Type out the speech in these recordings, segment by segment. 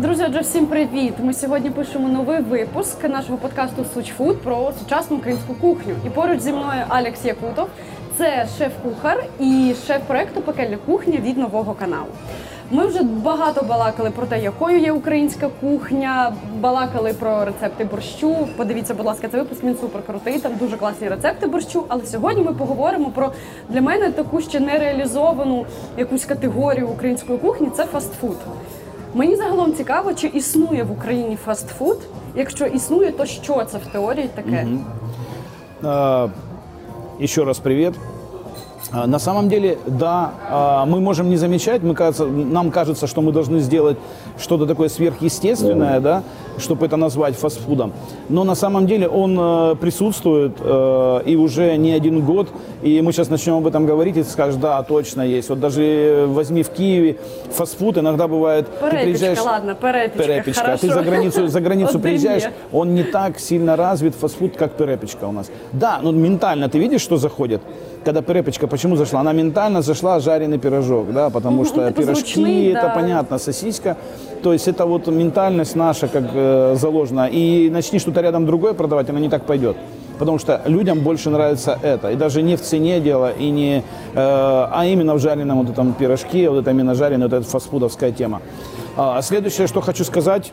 Друзі, отже, всім привіт! Ми сьогодні пишемо новий випуск нашого подкасту Суч Фуд про сучасну українську кухню. І поруч зі мною Алекс Якутов. Це шеф-кухар і шеф проекту Пекельна кухня від нового каналу. Ми вже багато балакали про те, якою є українська кухня, балакали про рецепти борщу. Подивіться, будь ласка, цей випуск він супер крутий. Там дуже класні рецепти борщу. Але сьогодні ми поговоримо про для мене таку ще нереалізовану якусь категорію української кухні це фастфуд. Мені загалом цікаво, чи існує в Україні фастфуд. Якщо існує, то що це в теорії таке? А, Еще раз привет. А, На самом деле, да, а, мы можем не замечать, мы, кажется, нам кажется, что мы должны сделать что-то такое сверхъестественное, да, чтобы это назвать фастфудом. Но на самом деле он э, присутствует э, и уже не один год. И мы сейчас начнем об этом говорить, и ты скажешь, да, точно есть. Вот даже э, возьми в Киеве фастфуд, иногда бывает... ты Перепічка, ладно, перепічка. Перепечка. хорошо. Ты за границу, за границу Один приезжаешь, є. он не так сильно развит фастфуд, как перепечка у нас. Да, но ментально ты видишь, что заходит? Когда перепечка, почему зашла? Она ментально зашла жареный пирожок, да, потому что такой пирожки, звучный, это да. понятно, сосиска. То есть это вот ментальность наша как э, заложена. И начни что-то рядом другое продавать, она не так пойдет. Потому что людям больше нравится это. И даже не в цене дело, и не, э, а именно в жареном вот этом пирожке, вот это именно жареный, вот эта фастфудовская тема. А следующее, что хочу сказать,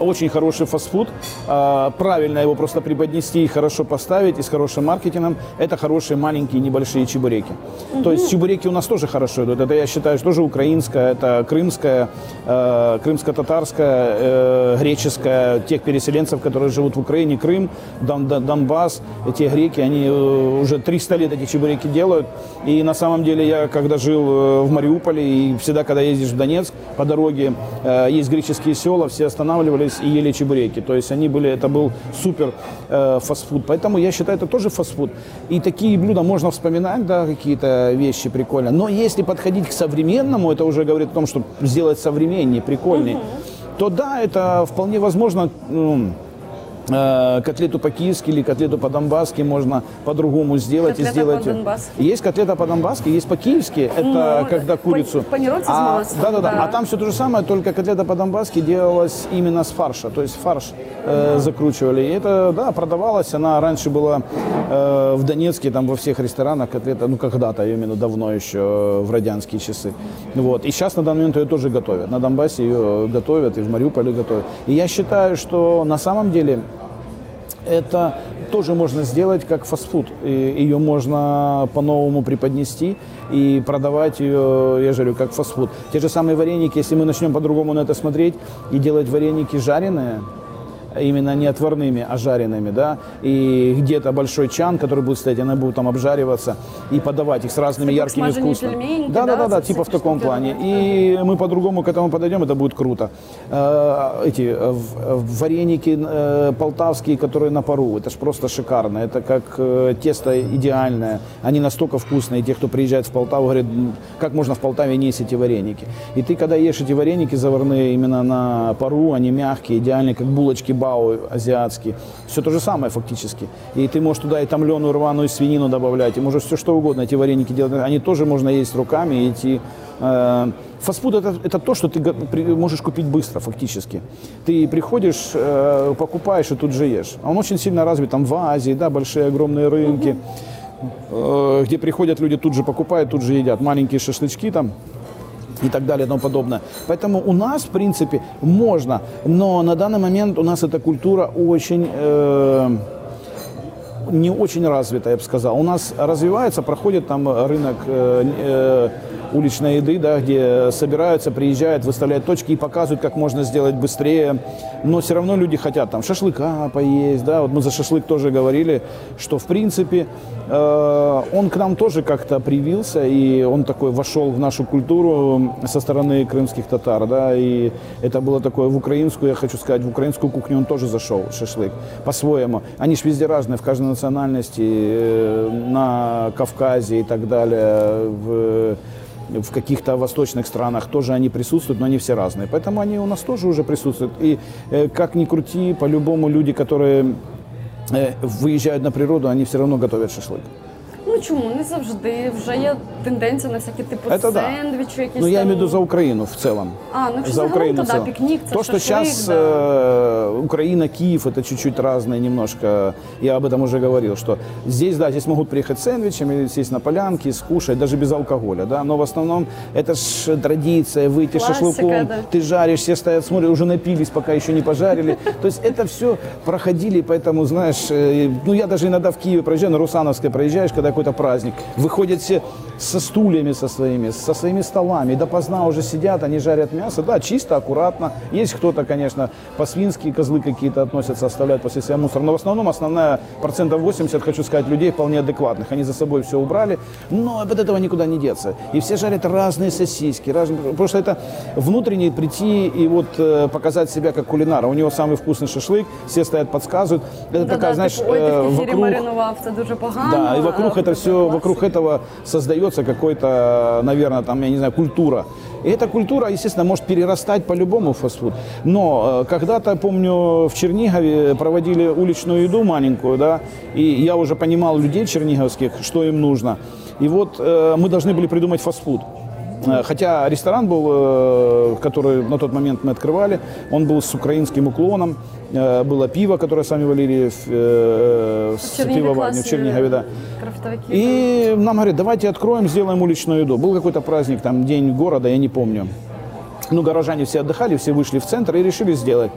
Очень хороший фастфуд. Э, Правильно его просто преподнести и хорошо поставить, и с хорошим маркетингом. Это хорошие маленькие небольшие чебуреки. То есть чебуреки у нас тоже хорошо идут. Это, я считаю, что тоже украинская, это крымская, э, крымско-татарская, э, греческая, тех переселенцев, которые живут в Украине, Крым, Дон- Дон- Донбасс. Эти греки, они э, уже 300 лет эти чебуреки делают. И на самом деле я, когда жил э, в Мариуполе, и всегда, когда ездишь в Донецк, по дороге э, есть греческие села, все останавливались и ели чебуреки. То есть они были, это был супер э, фастфуд. Поэтому я считаю, это тоже фастфуд. И такие блюда можно вспоминать, да, какие-то вещи прикольные. Но если подходить к современному, это уже говорит о том, что сделать современнее, прикольнее, то да, это вполне возможно. ну, котлету по-киевски или котлету по-донбасски можно по-другому сделать Котлета и сделать. по-донбасски. Есть котлета по-донбасски, есть по-киевски. Это Ну, когда по- курицу. панировать с А, маслом, Да, да, да. да. А там все то же самое, только котлета по-донбасски делалась именно с фарша. То есть фарш э, закручивали. И это, да, продавалась. Она раньше была э, в Донецке, там во всех ресторанах котлета, ну когда-то, именно давно еще, э, в радянские часы. Вот. И сейчас на данный момент ее тоже готовят. На Донбассе ее готовят, и в Мариуполе готовят. И я считаю, что на самом деле это тоже можно сделать как фастфуд. Ее можно по-новому преподнести и продавать ее, я говорю, как фастфуд. Те же самые вареники, если мы начнем по-другому на это смотреть и делать вареники жареные, именно не отварными, а жареными, да, и где-то большой чан, который будет стоять, она будет там обжариваться и подавать их с разными Как яркими вкусами. да, да, да, да, типа в таком плане. И мы по-другому к этому подойдем, это будет круто. Э, Эти э, в- вареники э, полтавские, которые на пару, это же просто шикарно. Это как э, тесто идеальное. Они настолько вкусные. Те, кто приезжает в Полтаву, говорят, «М, как можно в Полтаве не есть эти вареники. И ты, когда ешь эти вареники заварные именно на пару, они мягкие, идеальные, как булочки бау азиатские. Все то же самое фактически. И ты можешь туда и томленую рваную свинину добавлять, и можешь все что угодно эти вареники делать. Они тоже можно есть руками и идти Э, Фастфуд это, это то, что ты можешь купить быстро, фактически. Ты приходишь, э, покупаешь и тут же ешь. Он очень сильно развит там в Азии, да, большие огромные рынки, э, где приходят люди, тут же покупают, тут же едят. Маленькие шашлычки там и так далее и тому подобное. Поэтому у нас, в принципе, можно, но на данный момент у нас эта культура очень... э, не очень развита, я бы сказал. У нас развивается, проходит там рынок э, э, уличной еды, да, где собираются, приезжают, выставляют точки и показывают, как можно сделать быстрее. Но все равно люди хотят там шашлыка поесть, да, вот мы за шашлык тоже говорили, что в принципе э, он к нам тоже как-то привился, и он такой вошел в нашу культуру со стороны крымских татар, да, и это было такое в украинскую, я хочу сказать, в украинскую кухню он тоже зашел, шашлык, по-своему. Они ж везде разные, в каждой национальности, э, на Кавказе и так далее, в, в каких-то восточных странах тоже они присутствуют, но они все разные. Поэтому они у нас тоже уже присутствуют. И э, как ни крути, по-любому люди, которые э, выезжают на природу, они все равно готовят шашлык. Ну Ну чому не завжди? Вже є тенденція на всякі типу Это да. сендвічі, якісь Ну, я там... имею в виду за Украину в целом. А, ну, за загалом, Украину то в да, целом. пикник, це То, что шашлык, сейчас да. э, Украина, Киев, это чуть-чуть разное немножко. Я об этом уже говорил, что здесь, да, здесь могут приехать с сэндвичами, сесть на полянке, скушать, даже без алкоголя, да. Но в основном это ж традиция, выйти с Классика, шашлыком, да. ты жаришь, все стоят, смотрят, уже напились, пока еще не пожарили. То есть это все проходили, поэтому, знаешь, э, ну я даже иногда в Киеве проезжаю, на Русановской проезжаешь, когда какой-то праздник, выходят все со стульями со своими, со своими столами, допоздна уже сидят, они жарят мясо, да, чисто, аккуратно. Есть кто-то, конечно, по-свински козлы какие-то относятся, оставляют после себя мусор, но в основном основная процентов 80, хочу сказать, людей вполне адекватных. Они за собой все убрали, но от этого никуда не деться. И все жарят разные сосиски, разные, что это внутренне прийти и вот э, показать себя как кулинара. У него самый вкусный шашлык, все стоят, подсказывают. Это Да, такая, да, знаешь, типу, э, вокруг... Да, и вокруг а это все, вокруг этого создается какой-то, наверное, там, я не знаю, культура. И эта культура, естественно, может перерастать по-любому в фастфуд. Но э, когда-то, помню, в Чернигове проводили уличную еду маленькую, да, и я уже понимал людей черниговских, что им нужно. И вот э, мы должны были придумать фастфуд. Э, Хотя ресторан был, э, который на тот момент мы открывали, он был с украинским уклоном. Э, Было пиво, которое сами валили в, э, В с Чернігові пивоварни в класні Чернигове, да. Крафтовики. И нам говорят, давайте откроем, сделаем уличную еду. Был какой-то праздник, там, день города, я не помню. Ну, горожане все отдыхали, все вышли в центр и решили сделать.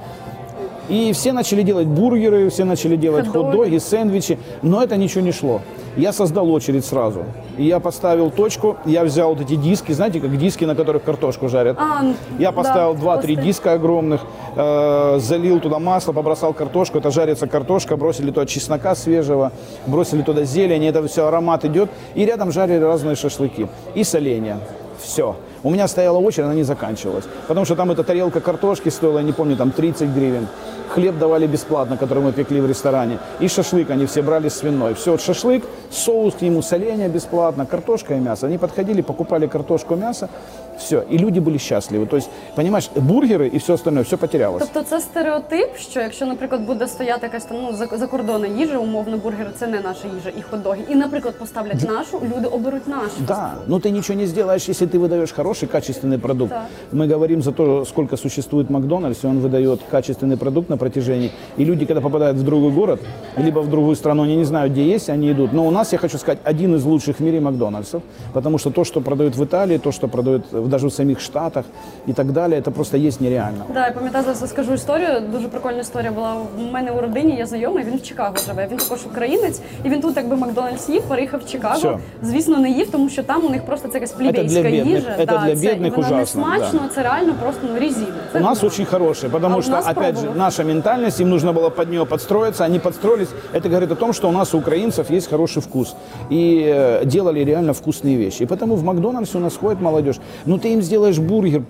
И все начали делать бургеры, все начали делать Хот-доги. хот-доги, сэндвичи, но это ничего не шло. Я создал очередь сразу. И я поставил точку, я взял вот эти диски, знаете, как диски, на которых картошку жарят. А, Я да, поставил 2-3 просто- диска огромных, э, залил туда масло, побросал картошку, это жарится картошка, бросили туда чеснока свежего, бросили туда зелень, это все аромат идет, и рядом жарили разные шашлыки и соленья. Все. У меня стояла очередь, она не заканчивалась. Потому что там эта тарелка картошки стоила, я не помню, там 30 гривен. Хлеб давали бесплатно, который мы пекли в ресторане. И шашлык они все брали свиной. Все, шашлык, соус к нему, соленья бесплатно, картошка и мясо. Они подходили, покупали картошку, мясо. Все. И люди были счастливы. То есть, понимаешь, бургеры и все остальное, все потерялось. Тобто це стереотип, що якщо, наприклад, буде стояти якась там ну за- закордонна їжа, умовно бургери, це не наша їжа і хот-доги. І, наприклад, поставлять нашу, люди оберуть нашу. Да, но ты ничего не сделаешь, если ты выдаешь хороший, качественный продукт. Так. Мы говорим за то, сколько существует Макдональдс, и он выдает качественный продукт на протяжении. И люди, когда попадают в другой город, либо в другую страну, они не знают, где есть, они идут. Но у нас, я хочу сказать, один из лучших в мире Макдональдсов, потому что то, что продают в Италии, то, что продают в- даже в самих Штатах и так далее, это просто есть нереально. Да, я пам'ятаю, зараз скажу історію. Дуже прикольна історія була в мене у родині. Є знайомий, він в Чикаго живе. Він також українець, і він тут, якби Макдональдс їв, переїхав в Чикаго. Всьо. Звісно, не їв, тому що там у них просто це якась плебейська для бідних, їжа. це да, для це, бідних і воно ужасно, не смачно, да. це реально просто ну резина. Це У нас дно. очень хорошие, потому А у что, нас опять же, пробовала. наша ментальность, им нужно было под нее подстроиться, они подстроились. Это говорит о том, что у нас у украинцев есть хороший вкус. И э, делали реально вкусные вещи. И потому в Макдональдсе у нас ходит молодежь. Ну ты им сделаешь бургер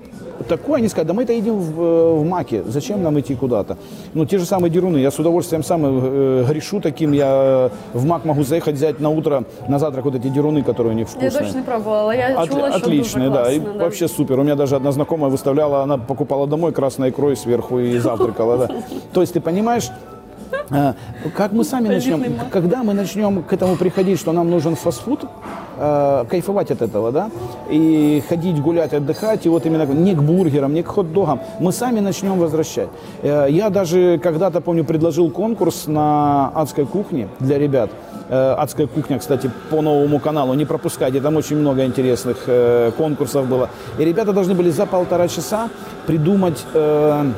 такой, они скажут, да мы это едим в, э, в Маке, зачем нам идти куда-то? Ну те же самые деруны, я с удовольствием сам э, грешу таким, я э, в Мак могу заехать взять на утро, на завтрак вот эти деруны, которые у них Я вкусные. точно не пробувала, але я Отли- чула, отличные, да. И класно. вообще супер. У меня даже одна знакомая выставляла, она покупала домой красной икрой сверху и завтракала. Да. То есть ты понимаешь, э, как мы сами начнем, когда мы начнем к этому приходить, что нам нужен фастфуд, э, кайфовать от этого, да, и ходить, гулять, отдыхать, и вот именно не к бургерам, не к хот-догам, мы сами начнем возвращать. Э, Я даже когда-то, помню, предложил конкурс на адской кухне для ребят. Э, Адская кухня, кстати, по новому каналу. Не пропускайте, там очень много интересных э, конкурсов было. И ребята должны были за полтора часа придумать э,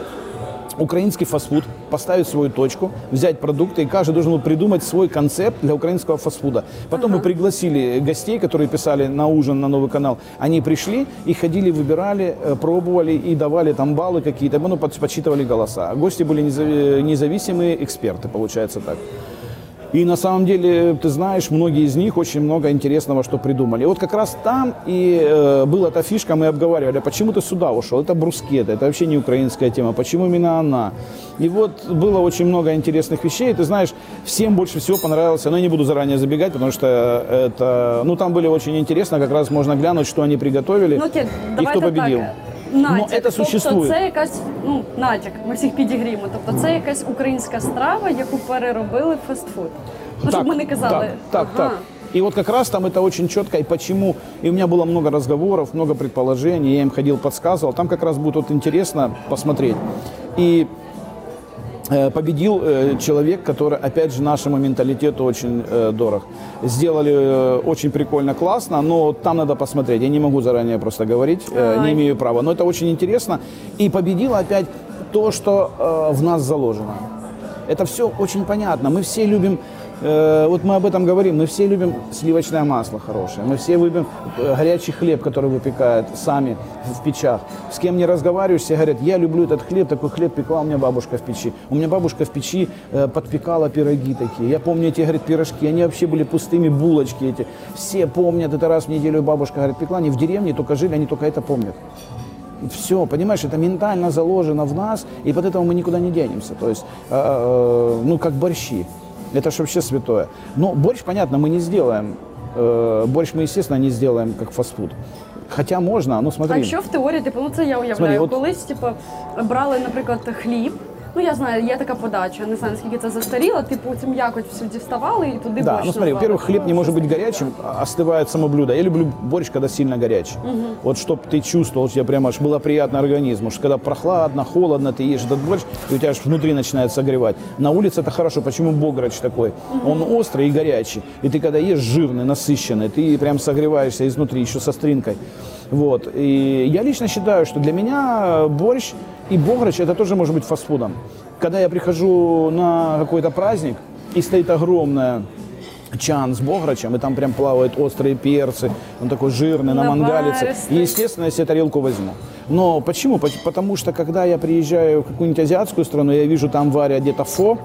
украинский фастфуд, поставить свою точку, взять продукты, и каждый должен был придумать свой концепт для украинского фастфуда. Потом мы пригласили гостей, которые писали на ужин на новый канал. Они пришли и ходили, выбирали, э, пробовали и давали там баллы какие-то, ну, под- подсчитывали голоса. Гости были незави- независимые эксперты, получается так. И на самом деле, ты знаешь, многие из них очень много интересного, что придумали. И вот как раз там и э, была эта фишка, мы обговаривали, а почему ты сюда ушел? Это брускета, это вообще не украинская тема, почему именно она? И вот было очень много интересных вещей, ты знаешь, всем больше всего понравился, но я не буду заранее забегать, потому что это, ну там были очень интересно, как раз можно глянуть, что они приготовили Ну окей, и кто победил. так Натяк. Но это тобто существует. це якась ну натяк. Ми всіх підігріємо. Тобто це якась українська страва, яку переробили в фастфуд. Ну, щоб Так, ми не казали. так, так, ага. так. И вот как раз там это очень четко, и почему. И у меня было много разговоров, много предположений, я им ходил, подсказывал. Там как раз будет вот интересно посмотреть. И э, победил э, человек, который, опять же, нашему менталитету очень э, дорог. Сделали э, очень прикольно, классно, но там надо посмотреть. Я не могу заранее просто говорить, э, не имею права. Но это очень интересно. И победило опять то, что э, в нас заложено. Это все очень понятно. Мы все любим, э, вот мы об этом говорим, мы все любим сливочное масло хорошее, мы все любим э, горячий хлеб, который выпекают сами в печах. С кем не разговариваешь, все говорят, я люблю этот хлеб, такой хлеб пекла у меня бабушка в печи. У меня бабушка в печи э, подпекала пироги такие. Я помню эти, говорит, пирожки, они вообще были пустыми, булочки эти. Все помнят, это раз в неделю бабушка, говорит, пекла, они в деревне только жили, они только это помнят. Все, понимаешь, это ментально заложено в нас, и под этого мы никуда не денемся. То есть, ну, как борщи. Это же вообще святое. Но борщ, понятно, мы не сделаем. Э, борщ мы, естественно, не сделаем как фастфуд. Хотя можна, ну смотри. А що в теорії, типу, ну це я уявляю. Смотри, от- Колись, типу, брали, наприклад, хліб. Ну я знаю, є така подача, не знаю наскільки це застаріло. Типу, цим якось всю діставали і туди Да, борщ ну смотри, наливали. во-первых, хлеб не может быть горячим, а остывает само блюдо. Я люблю борщ, когда сильно горячий. Вот чтобы ты чувствовал, у тебя прямо аж было приятно организму. Что когда прохладно, холодно, ты ешь этот борщ, и у тебя аж внутри начинает согревать. На улице это хорошо. Почему бограч такой? Он острый и горячий. И ты когда ешь жирный, насыщенный, ты прям согреваешься изнутри, еще со стринкой. Вот. И я лично считаю, что для меня борщ и бограч это тоже может быть фастфудом. Когда я прихожу на какой-то праздник, и стоит огромная чан с бограчем, и там прям плавают острые перцы, он такой жирный, на мангалице. Наваристый. И, естественно, я себе тарелку возьму. Но почему? Пот- Потому что, когда я приезжаю в какую-нибудь азиатскую страну, я вижу там варят где-то фо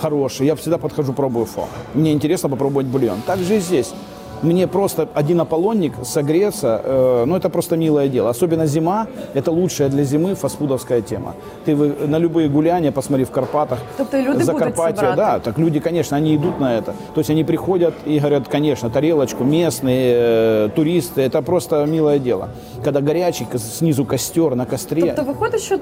хороший, я всегда подхожу, пробую фо. Мне интересно попробовать бульон. Так же и здесь. Мне просто один аполлонник согреться, э, ну это просто милое дело. Особенно зима, это лучшая для зимы фастфудовская тема. Ты вы- на любые гуляния, посмотри в Карпатах, Тобто люди брати? да, так люди, конечно, они идут на это. То есть они приходят и говорят, конечно, тарелочку, местные э, туристы, это просто милое дело. Когда горячий, снизу костер, на костре. Тобто виходить, що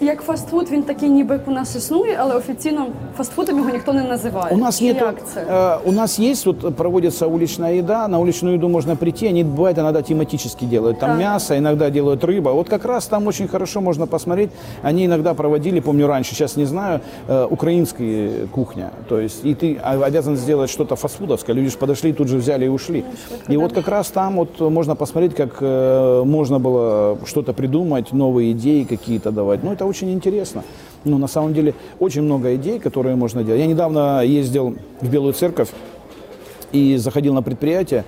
як фастфуд він такий, ніби як у нас існує, але офіційно фастфудом його ніхто не називає. У нас Чи нет, як це? э, у нас есть вот проводится уличная еда, на уличную еду можно прийти, они бывает иногда тематически делают, там Так. мясо, иногда делают рыба, вот как раз там очень хорошо можно посмотреть, они иногда проводили, помню раньше, сейчас не знаю, э, украинская кухня, то есть и ты а- обязан сделать что-то фастфудовское, люди ж подошли, тут же взяли и ушли, и вот как раз там вот можно посмотреть, как э, можно было что-то придумать, новые идеи какие-то давать, ну это очень интересно. Ну, на самом деле, очень много идей, которые можно делать. Я недавно ездил в Белую Церковь и заходил на предприятие.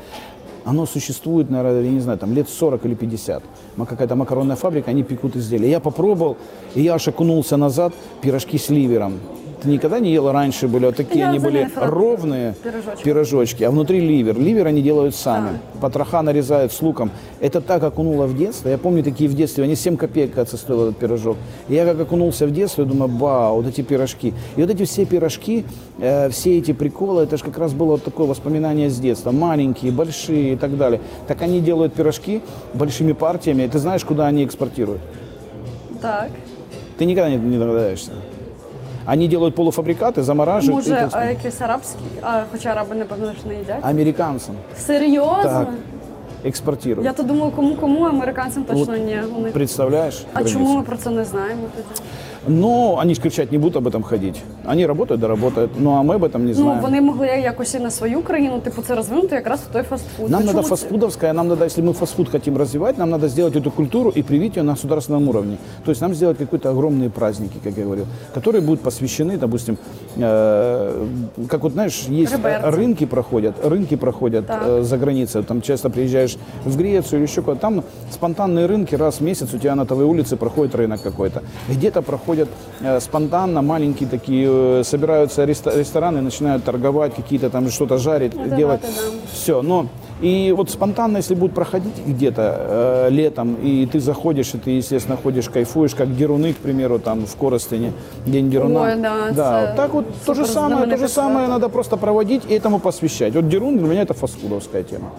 Оно существует, наверное, я не знаю, там лет 40 или 50. Ма- Какая-то макаронная фабрика, они пекут изделия. Я попробовал, и я аж окунулся назад, пирожки с ливером. Ты никогда не ела раньше, были вот такие, Я они были ровные Пирожочки. пирожочки, а внутри ливер. Ливер они делают сами. Потроха нарезают с луком. Это так окунуло в детство. Я помню такие в детстве, они 7 копеек, кажется, стоил этот пирожок. И я как окунулся в детство, я думаю, ба, вот эти пирожки. И вот эти все пирожки, э, все эти приколы, это же как раз было вот такое воспоминание с детства. Маленькие, большие и так далее. Так они делают пирожки большими партиями. И ты знаешь, куда они экспортируют? Так. Ты никогда не, не догадаешься. Они делают полуфабрикаты, замораживают. и Може, экспортируют. а, якийсь арабський, а, хоча араби, напевно, ж не їдять. Американцам. Серйозно? Так. Экспортируют. Я то думала, кому кому, американцям точно ні. Вони... Представляешь? А границу? чому ми про це не знаємо тоді? Ну, они же кричать не будут об этом ходить. Они работают, да работают. Ну, а мы об этом не Ну, знаем. вони могли якось і на свою країну, типу, це розвинути якраз в той фастфуд. Нам Ну, це? фастфудовская, нам надо, если мы фастфуд хотим развивать, нам надо сделать эту культуру и привить ее на государственном уровне. То есть нам сделать какие-то огромные праздники, как я говорил, которые будут посвящены, допустим, э, как вот знаешь, есть Реберцы. рынки проходят, рынки проходят Так. э, за границей. Там часто приезжаешь в Грецию или еще куда-то. Там спонтанные рынки раз в месяц у тебя на твоей улице проходит рынок какой-то. Где-то проходят э, спонтанно маленькие такие, э, собираются рестораны, начинают торговать, какие-то там что-то жарить, Это делать. да, это да. Все, но и вот спонтанно, если будет проходить где-то э, летом, и ты заходишь, и ты, естественно, ходишь, кайфуешь, как Деруны, к примеру, там в Коростыне, День Деруна. Ой, да, да вот так вот то же самое, то же самое надо просто проводить и этому посвящать. Вот Дерун для меня это фастфудовская тема.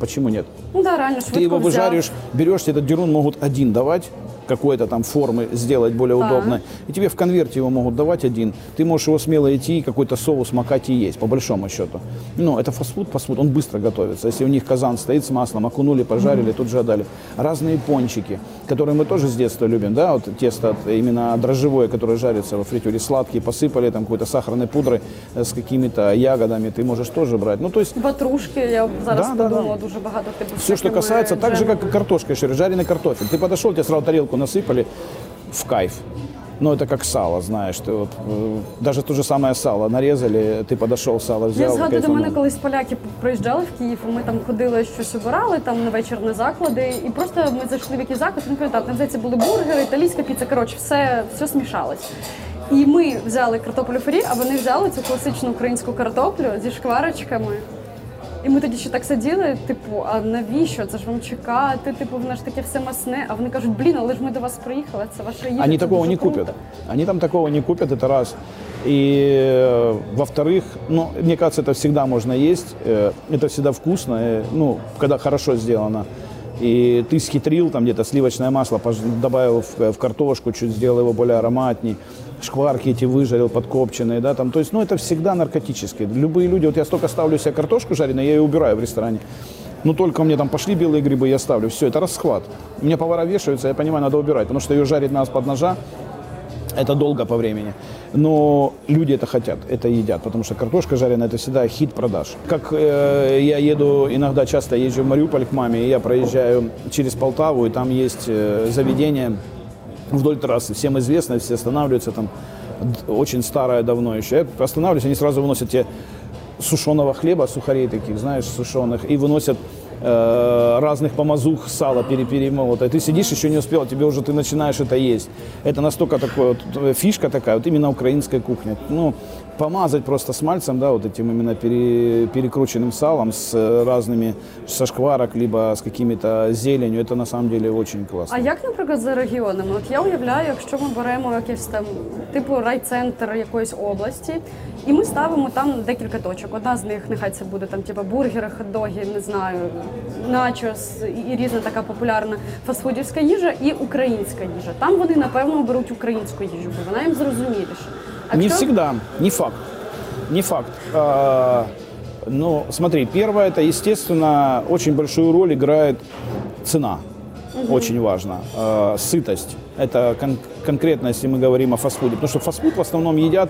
Почему нет? Ну да, реально, Ты его взяв. выжариваешь, берешь, этот дерун могут один давать, какой-то там формы сделать более Да. удобной. И тебе в конверте его могут давать один. Ты можешь его смело идти, какой-то соус макать и есть, по большому счету. Ну, это фастфуд, фастфуд, он быстро готовится. Если у них казан стоит с маслом, окунули, пожарили, тут же отдали. Разные пончики, которые мы тоже с детства любим, да, вот тесто от- именно дрожжевое, которое жарится во фритюре, сладкие, посыпали там какой-то сахарной пудрой э, с какими-то ягодами, ты можешь тоже брать. Ну, то есть Ватрушки, я зараз Да, да, подумала, дуже багато типу. все, что касается, так же, как и картошка, еще жареный картофель. Ты подошел, тебе сразу тарелку насыпали в кайф. Ну, это как сало, знаешь. Ты вот, э, даже то же самое сало нарезали, ты подошел, сало взял. Я згадую, до кайфанул. мене колись поляки приїжджали в Київ, і ми там ходили щось обирали там на вечір на заклади. І просто ми зайшли в якийсь заклад, я не пам'ятаю, там здається були бургери, італійська піца. Коротше, все, все смішалось. І ми взяли картоплю фрі, а вони взяли цю класичну українську картоплю зі шкварочками. І ми тоді ще так сиділи, типу, а навіщо? Це ж вам чекати? Типу, воно ж таке все масне. А вони кажуть, блін, але ж ми до вас приїхали, це ваша їжа. Они це такого дуже не круто». купят. Они там такого не купят, это раз. И э, во-вторых, ну, мне кажется, это всегда можно есть. э, Это всегда вкусно, э, ну, когда хорошо сделано. И ты схитрил, там где-то сливочное масло пож- добавил в, в картошку, чуть сделал его более ароматней, шкварки эти выжарил подкопченные, да, там, то есть, ну, это всегда наркотическое. Любые люди, вот я столько ставлю себе картошку жареную, я ее убираю в ресторане. Ну, только мне там пошли белые грибы, я ставлю, все, это расхват. У меня повара вешаются, я понимаю, надо убирать, потому что ее жарить надо под ножа, это долго по времени. Но люди это хотят, это едят, потому что картошка жареная это всегда хит продаж. Как э, я еду, иногда часто езжу в Мариуполь к маме, и я проезжаю через Полтаву, и там есть э, заведение вдоль трассы, всем известное, все останавливаются там, очень старое давно еще. Я останавливаюсь, они сразу выносят тебе сушеного хлеба, сухарей таких, знаешь, сушеных, и выносят э, разных помазух сала пере- перемолотое. Ты сидишь, еще не успел, тебе уже ты начинаешь это есть. Это настолько такое, вот, э, фишка такая, вот именно украинская кухня. Ну, помазать просто смальцем, да, вот этим именно пере- перекрученным салом с э, разными, со шкварок, либо с какими-то зеленью, это на самом деле очень классно. А як, наприклад, за регіонами? От я уявляю, якщо ми беремо якийсь там типу райцентр якоїсь області, і ми ставимо там декілька точок. Одна з них нехай це буде там типу бургери, хот-доги, не знаю, начос і- і різна така популярна фастфудівська їжа і українська їжа. Там вони напевно беруть українську їжу, бо вона їм зрозуміліша. А Не якщо- всегда, не факт. Не факт. А, ну, смотри, первое, это, естественно, очень большую роль играет цена. Очень важно. А, сытость. Это кон- конкретно, если мы говорим о фастфуде. Потому что фастфуд в основном едят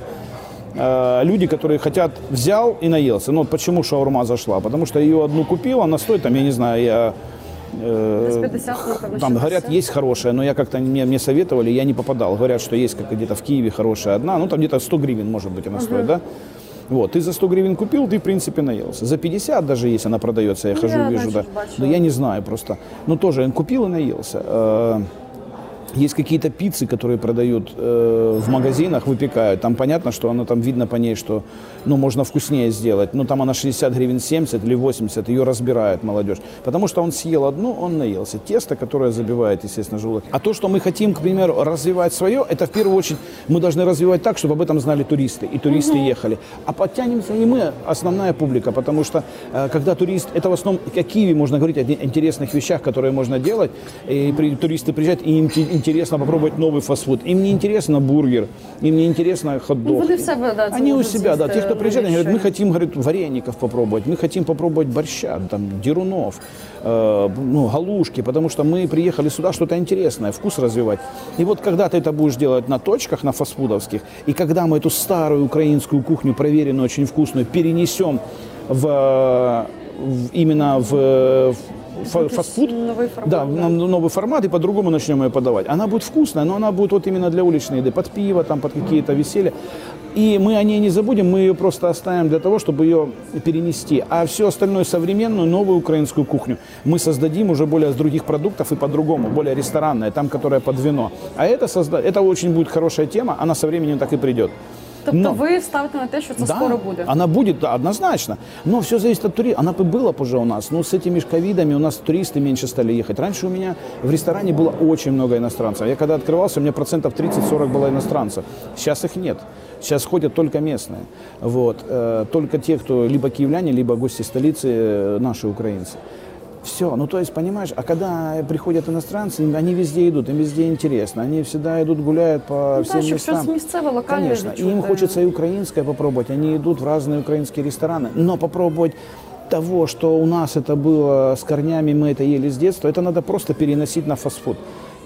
а, люди, которые хотят, взял и наелся. Ну, почему шаурма зашла? Потому что ее одну купил, она стоит, там, я не знаю, я... э, Десь 50, напевно, там говорят, есть хорошая, но я как-то мне, мне советовали, я не попадал. Говорят, что есть как где-то в Киеве хорошая одна, ну там где-то 100 гривен, может быть, она стоит, да? Вот, ты за 100 гривен купил, ты, в принципе, наелся. За 50 даже есть она продается, я Ну, хожу, я, вижу, да. бачила. Да я не знаю просто. Ну, тоже купил и наелся. Э, Есть какие-то пиццы, которые продают э, в магазинах, выпекают. Там понятно, что она там видно по ней, что ну, можно вкуснее сделать. Ну, там она 60 гривен 70 или 80, ее разбирает молодежь. Потому что он съел одну, он наелся. Тесто, которое забивает, естественно, желудок. А то, что мы хотим, к примеру, развивать свое, это в первую очередь мы должны развивать так, чтобы об этом знали туристы. И туристы ехали. А подтянемся и мы, основная публика. Потому что, э, когда турист, это в основном, о Киеве можно говорить о интересных вещах, которые можно делать. И при- туристы приезжают, и им те- интересно попробовать новый фастфуд. Им не интересно бургер, им не интересно Ну, хот-дог. себе да, Они у себя, да. Те, кто приезжает, они говорят, мы хотим, говорит, вареников попробовать, мы хотим попробовать борща, там, дерунов, э, ну, галушки, потому что мы приехали сюда что-то интересное, вкус развивать. И вот когда ты это будешь делать на точках, на фастфудовских, и когда мы эту старую украинскую кухню, проверенную, очень вкусную, перенесем в, в- именно в, в фа- фастфуд, новий формат, да, да. новый формат и по-другому начнем ее подавать. Она будет вкусная, но она будет вот именно для уличной еды, под пиво, там, под какие-то веселья. И мы о ней не забудем, мы ее просто оставим для того, чтобы ее перенести. А все остальное современную, новую украинскую кухню мы создадим уже более с других продуктов и по-другому, более ресторанная, там, которая под вино. А это, созда... это очень будет хорошая тема, она со временем так и придет. Тобто Но- ви ставите на те, що це Да, скоро буде. Она будет, да, однозначно. Но все зависит от туристов. Она бы была уже у нас. Но с этими ж ковидами у нас туристы меньше стали ехать. Раньше у меня в ресторане было очень много иностранцев. Я когда открывался, у меня процентов 30-40 было иностранцев. Сейчас их нет. Сейчас ходят только местные. Вот. Э, Только те, кто либо киевляне, либо гости столицы, э, наши украинцы. Все, ну то есть, понимаешь, а когда приходят иностранцы, они везде идут, им везде интересно, они всегда идут, гуляют по Ну, всем щоб местам. щось місцеве, локальне Конечно, и им хочется и украинское попробовать, они идут в разные украинские рестораны, но попробовать того, что у нас это было с корнями, мы это ели с детства, это надо просто переносить на фастфуд.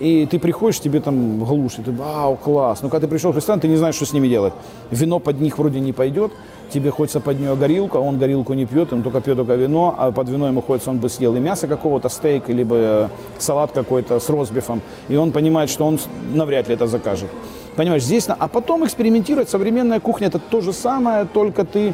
И ты приходишь, тебе там глушит, ты, вау, класс. Но когда ты пришел в ресторан, ты не знаешь, что с ними делать. Вино под них вроде не пойдет, тебе хочется под нее горилку, а он горилку не пьет, он только пьет только вино, а под вино ему хочется, он бы съел и мясо какого-то, стейк, либо э, салат какой-то с розбифом. И он понимает, что он навряд ли это закажет. Понимаешь, здесь, на- а потом экспериментировать. Современная кухня это то же самое, только ты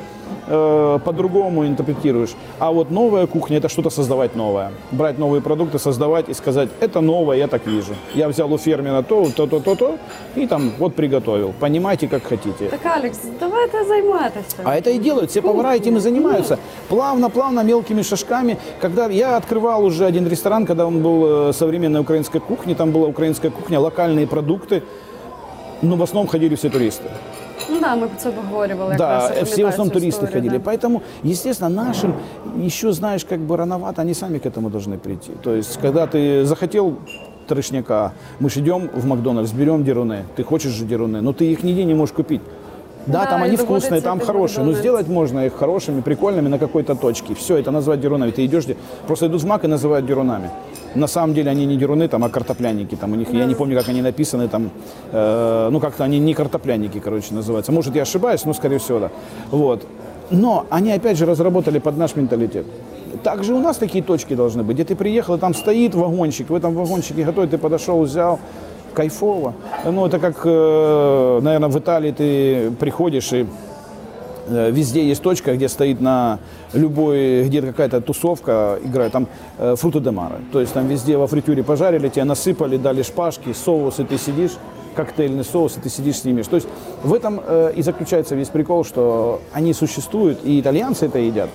э, по-другому интерпретируешь. А вот новая кухня это что-то создавать новое. Брать новые продукты, создавать и сказать, это новое, я так вижу. Я взял у фермера то, то, то, то, то, и там вот приготовил. Понимаете, как хотите. Так, Алекс, давайте займатися. А это и делают, все повара этим и занимаются. Плавно-плавно, мелкими шажками. Когда я открывал уже один ресторан, когда он был э, современной украинской кухни, там была украинская кухня, локальные продукты, но в основном ходили все туристы. Ну да, про це обговорювали. Да, якраз, все в основном туристы історію, ходили. да. Поэтому, естественно, нашим еще, знаешь, как бы рановато, они сами к этому должны прийти. То есть, когда ты захотел трешняка, мы же идем в Макдональдс, берем деруны, ты хочешь же деруны, но ты их нигде не можешь купить. Да, Да, там они вкусные, там хорошие, но сделать можно их хорошими, прикольными на какой-то точке. Все, это назвать дерунами. Ты идешь, просто идут в Мак и называют дерунами. На самом деле они не деруны, там, а картопляники. Там у них, я не помню, как они написаны, там, э, ну как-то они не картопляники, короче, называются. Может, я ошибаюсь, но скорее всего, да. Вот. Но они опять же разработали под наш менталитет. Также у нас такие точки должны быть, где ты приехал, и там стоит вагончик, в этом вагончике готовят, ты подошел, взял, кайфово. Ну, это как, наверное, в Италии ты приходишь и Э, Везде есть точка, где стоит на любой, где какая-то тусовка играет, там э, фруто де маре. То есть там везде во фритюре пожарили, тебя насыпали, дали шпажки, соус, и ты сидишь, коктейльный соус, и ты сидишь с ними. То есть в этом э, и заключается весь прикол, что они существуют, и итальянцы это едят,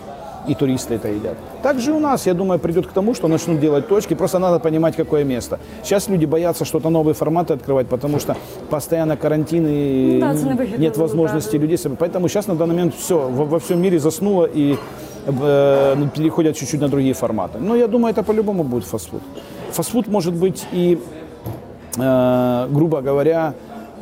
и туристы это едят. Также у нас, я думаю, придет к тому, что начнут делать точки, просто надо понимать, какое место. Сейчас люди боятся что-то новые форматы открывать, потому что постоянно карантин и да, нет возможности да. людей. Поэтому сейчас на данный момент все во, во всем мире заснуло и э, ну, переходят чуть-чуть на другие форматы. Но я думаю, это по-любому будет фастфуд. Фастфуд может быть и, э, грубо говоря,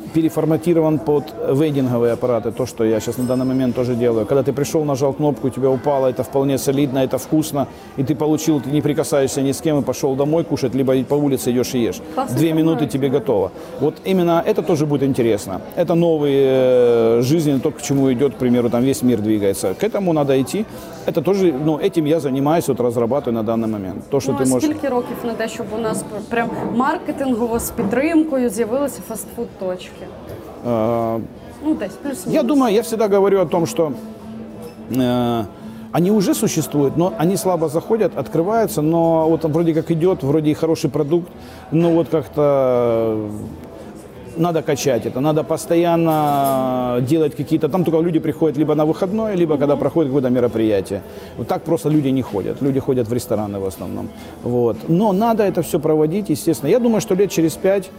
переформатирован под вейдинговые аппараты, то, что я сейчас на данный момент тоже делаю. Когда ты пришел, нажал кнопку, у тебя упало, это вполне солидно, это вкусно, и ты получил, ты не прикасаешься ни с кем и пошел домой кушать, либо по улице идешь и ешь. Классный Две минуты тебе готово. Вот именно это тоже будет интересно. Это новые э, жизни, то, к чему идет, к примеру, там весь мир двигается. К этому надо идти. Это тоже, ну, этим я занимаюсь, вот разрабатываю на данный момент. То, что Ну, ты а можешь... скільки років на те, щоб у нас пр- прям маркетингово з підтримкою з'явилися фастфуд-точки? э, Ну, десь плюс Я думаю, я всегда говорю о том, что э, они уже существуют, но они слабо заходят, открываются, но вот вроде как идет, вроде и хороший продукт, но вот как-то надо качать это, надо постоянно делать какие-то... Там только люди приходят либо на выходной, либо когда проходит какое-то мероприятие. Вот так просто люди не ходят. Люди ходят в рестораны в основном. Вот. Но надо это все проводить, естественно. Я думаю, что лет через пять,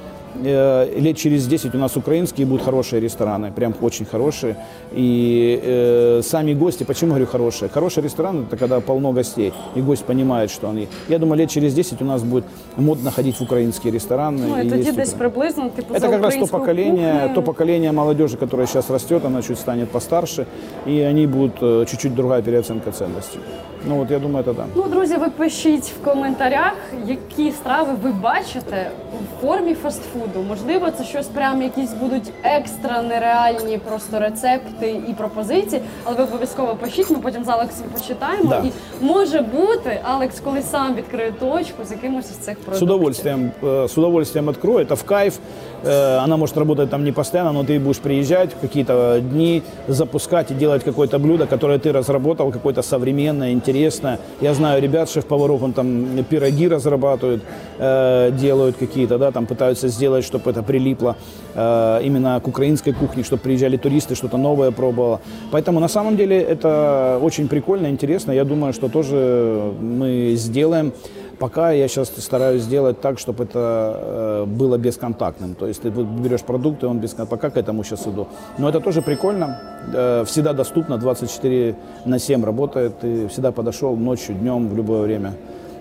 э, лет через 10 у нас украинские будут хорошие рестораны, прям очень хорошие. И э, сами гости, почему говорю хорошие? Хороший ресторан – это когда полно гостей, и гость понимает, что они... Я думаю, лет через 10 у нас будет модно ходить в украинские рестораны. Ну, і и тоді есть десь укра- приблизно, типу, это за как раз то українською поколение, кухнею. то поколение молодежи, которое сейчас растет, она чуть станет постарше, и они будут э, чуть-чуть другая переоценка ценностей. Ну вот я думаю, это да. Ну, друзі, ви пишіть в коментарях, які страви ви бачите в формі фастфуду. Можливо, це щось прям якісь будуть екстра нереальні просто рецепти і пропозиції. Але ви обов'язково пишіть, ми потім з Алексом почитаємо. Да. І може бути, Алекс, коли сам відкриє точку з якимось із цих продуктів. С удовольствием, э, с удовольствием открою, это в кайф. Э, Она может работать там не постоянно, но ты будешь приезжать в какие-то дни, запускать и делать какое-то блюдо, которое ты разработал, какое-то современное, интересное. Я знаю ребят, шеф-поваров, он там пироги разрабатывают, э, делают какие-то, да, там пытаются сделать, чтобы это прилипло э, именно к украинской кухне, чтобы приезжали туристы, что-то новое пробовало. Поэтому на самом деле это очень прикольно, интересно. Я думаю, что тоже мы сделаем. Пока я сейчас стараюсь сделать так, чтобы это э, было бесконтактным. То есть ты берешь продукт, и он бесконтактный. Пока к этому сейчас иду. Но это тоже прикольно. Э, всегда доступно, 24 на 7 работает. Ты всегда подошел ночью, днем, в любое время.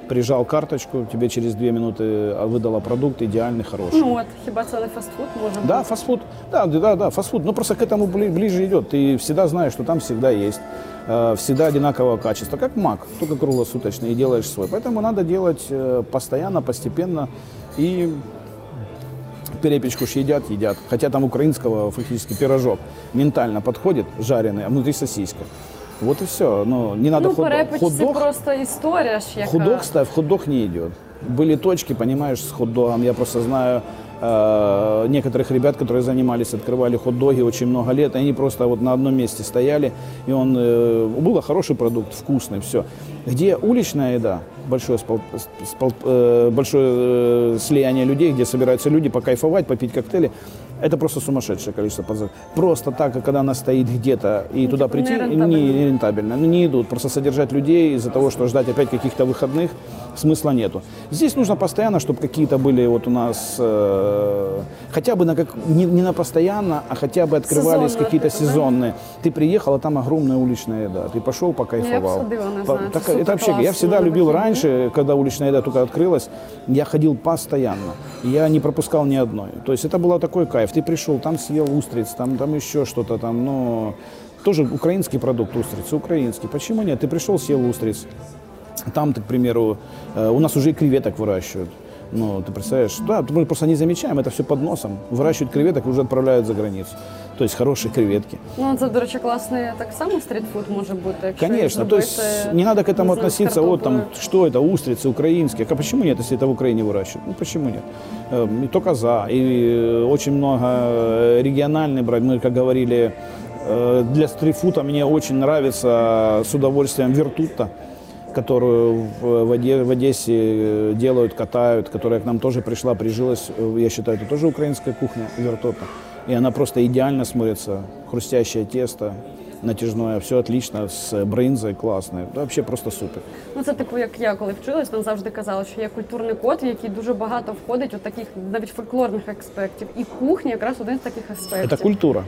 Прижал карточку, тебе через две минуты а, выдала продукт идеальный, хороший. Ну от хіба це не фастфуд може Да, фастфуд. Да, да, да, фастфуд. Но просто к этому бли- ближе идет. Ты всегда знаешь, что там всегда есть. э, Всегда одинакового качества. Как мак, только круглосуточный, и делаешь свой. Поэтому надо делать э, постоянно, постепенно. И перепечку ж едят, едят. Хотя там украинского фактически пирожок ментально подходит, жареный, а внутри сосиска. Вот и все. Но не надо Ну, хот-дог. перепечці Хот-дог- просто історія ж яка. Хот-дог ставь, хот-дог не идет. Были точки, понимаешь, с хот-догом. Я просто знаю э, некоторых ребят, которые занимались, открывали хот-доги очень много лет, и они просто вот на одном месте стояли, и он э, был хороший продукт, вкусный, все. Где уличная еда, большое, спол- спол- э, большое э, слияние людей, где собираются люди покайфовать, попить коктейли, это просто сумасшедшее количество позов. Просто так, когда она стоит где-то и туда типа прийти, не, рентабельно. Ну, не идут. Просто содержать людей из-за того, что ждать опять каких-то выходных, смысла нету. Здесь нужно постоянно, чтобы какие-то были вот у нас, э, хотя бы на как, не, не на постоянно, а хотя бы открывались какие-то сезонные. Ты приехал, а там огромная уличная еда. Ты пошел, покайфовал. Я По- знаю, так- это вообще, я всегда любил раньше, когда уличная еда только открылась, я ходил постоянно. Я не пропускал ни одной. То есть это было такой кайф. Ты пришел, там съел устриц, там, там еще что-то там, ну, тоже украинский продукт устрицы, украинский. Почему нет? Ты пришел, съел устриц. Там, к примеру, э, у нас уже и креветок выращивают. Ну, ты представляешь? Да, мы просто не замечаем, это все под носом. Выращивают креветок и уже отправляют за границу. То есть хорошие креветки. Ну це, до речі, класний так само стрітфуд може бути. Якщо їх Конечно, то есть зробити, не надо к этому не знаю, з относиться, вот там, картоплею. что это, устрицы украинские. А почему нет, если это в Украине выращивают? Ну почему нет? Э, И только за. И э, очень много э, региональный брать. Мы, как говорили, э, для стритфута мне очень нравится с удовольствием вертутта которую в, в Оде- в Одессе э, делают, катают, которая к нам тоже пришла, прижилась. Э, Я считаю, это тоже украинская кухня вертота. И она просто идеально смотрится. Хрустящее тесто, натяжное, все отлично, с брынзой классное. Вообще просто супер. Ну це типу, як я коли вчилась, нам завжди казали, що є культурний код, в який дуже багато входить у таких навіть фольклорних аспектів. І кухня якраз один з таких аспектів. Это культура.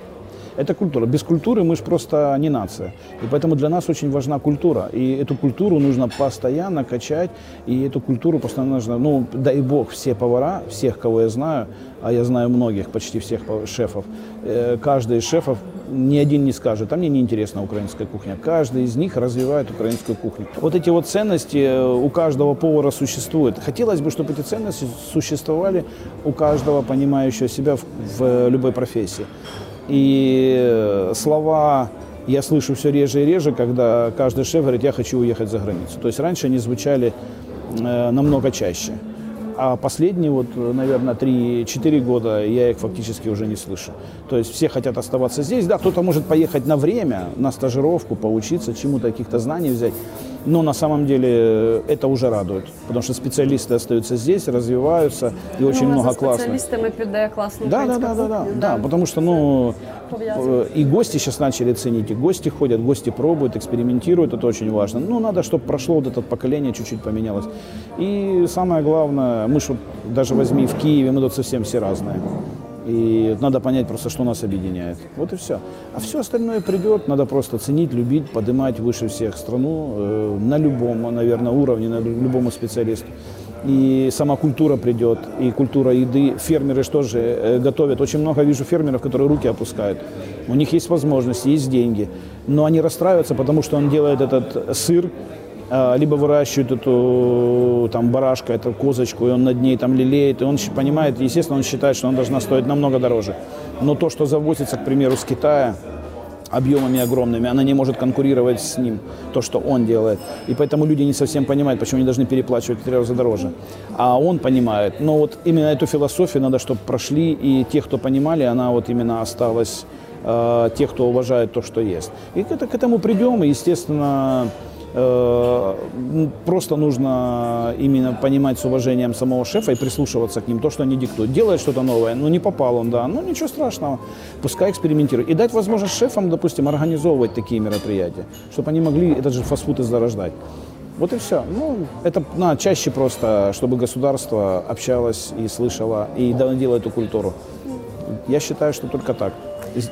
Это культура. Без культуры мы же просто не нация. И поэтому для нас очень важна культура. И эту культуру нужно постоянно качать. И эту культуру постоянно нужно... Ну, дай бог, все повара, всех, кого я знаю, а я знаю многих, почти всех шефов, э, каждый из шефов ни один не скажет, а мне не интересна украинская кухня. Каждый из них развивает украинскую кухню. Вот эти вот ценности э, у каждого повара существуют. Хотелось бы, чтобы эти ценности существовали у каждого понимающего себя в, в любой профессии. И э, слова я слышу все реже и реже, когда каждый шеф говорит, я хочу уехать за границу. То есть раньше они звучали э, намного чаще. А последние, вот, наверное, 3-4 года я их фактически уже не слышу. То есть все хотят оставаться здесь. Да, кто-то может поехать на время, на стажировку, поучиться чему-то, каких-то знаний взять. Но на самом деле э, это уже радует. Потому что специалисты остаются здесь, развиваются, и очень ну, а много за классных. спеціалістами піде класна Да, да, українська да, да, да, кухня, да, потому что, ну, Пов'язано. э, и гости сейчас начали ценить, и гости ходят, гости пробуют, экспериментируют, это очень важно. Ну, надо, чтобы прошло вот это поколение, чуть-чуть поменялось. И самое главное, мы ж вот даже возьми в Киеве, мы тут совсем все разные. И надо понять просто, что нас объединяет. Вот и все. А все остальное придет, надо просто ценить, любить, поднимать выше всех страну э, на любом, наверное, уровне, на лю- любому специалисту. И сама культура придет, и культура еды. Фермеры что же э, готовят. Очень много вижу фермеров, которые руки опускают. У них есть возможности, есть деньги. Но они расстраиваются, потому что он делает этот сыр, либо выращивает эту там барашка, эту козочку, и он над ней там лелеет, и он понимает, естественно, он считает, что она должна стоить намного дороже. Но то, что завозится, к примеру, с Китая, объемами огромными, она не может конкурировать с ним, то, что он делает. И поэтому люди не совсем понимают, почему они должны переплачивать в три раза дороже. А он понимает. Но вот именно эту философию надо, чтобы прошли, и те, кто понимали, она вот именно осталась, э, те, кто уважает то, что есть. И это- к этому придем, и, естественно, просто нужно именно понимать с уважением самого шефа и прислушиваться к ним, то, что они диктуют. Делает что-то новое, ну не попал он, да, ну ничего страшного, пускай экспериментирует. И дать возможность шефам, допустим, организовывать такие мероприятия, чтобы они могли этот же фастфуд и зарождать. Вот и все. Ну, это надо чаще просто, чтобы государство общалось и слышало, и доносило эту культуру. Я считаю, что только так.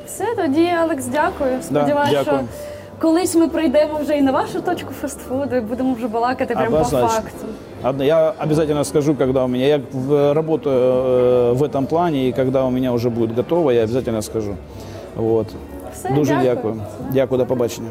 Все, тоді, Алекс, дякую. Сподіваюся, дякую. Колись ми прийдемо вже і на вашу точку фастфуду, і будемо вже балакати прямо по Однозначно. факту. Одно- Я обязательно скажу, когда у меня, я в- работаю э, в этом плане, и когда у меня уже будет готово, я обязательно скажу. Вот. Все, Дуже дякую. дякую. Дякую, до побачення.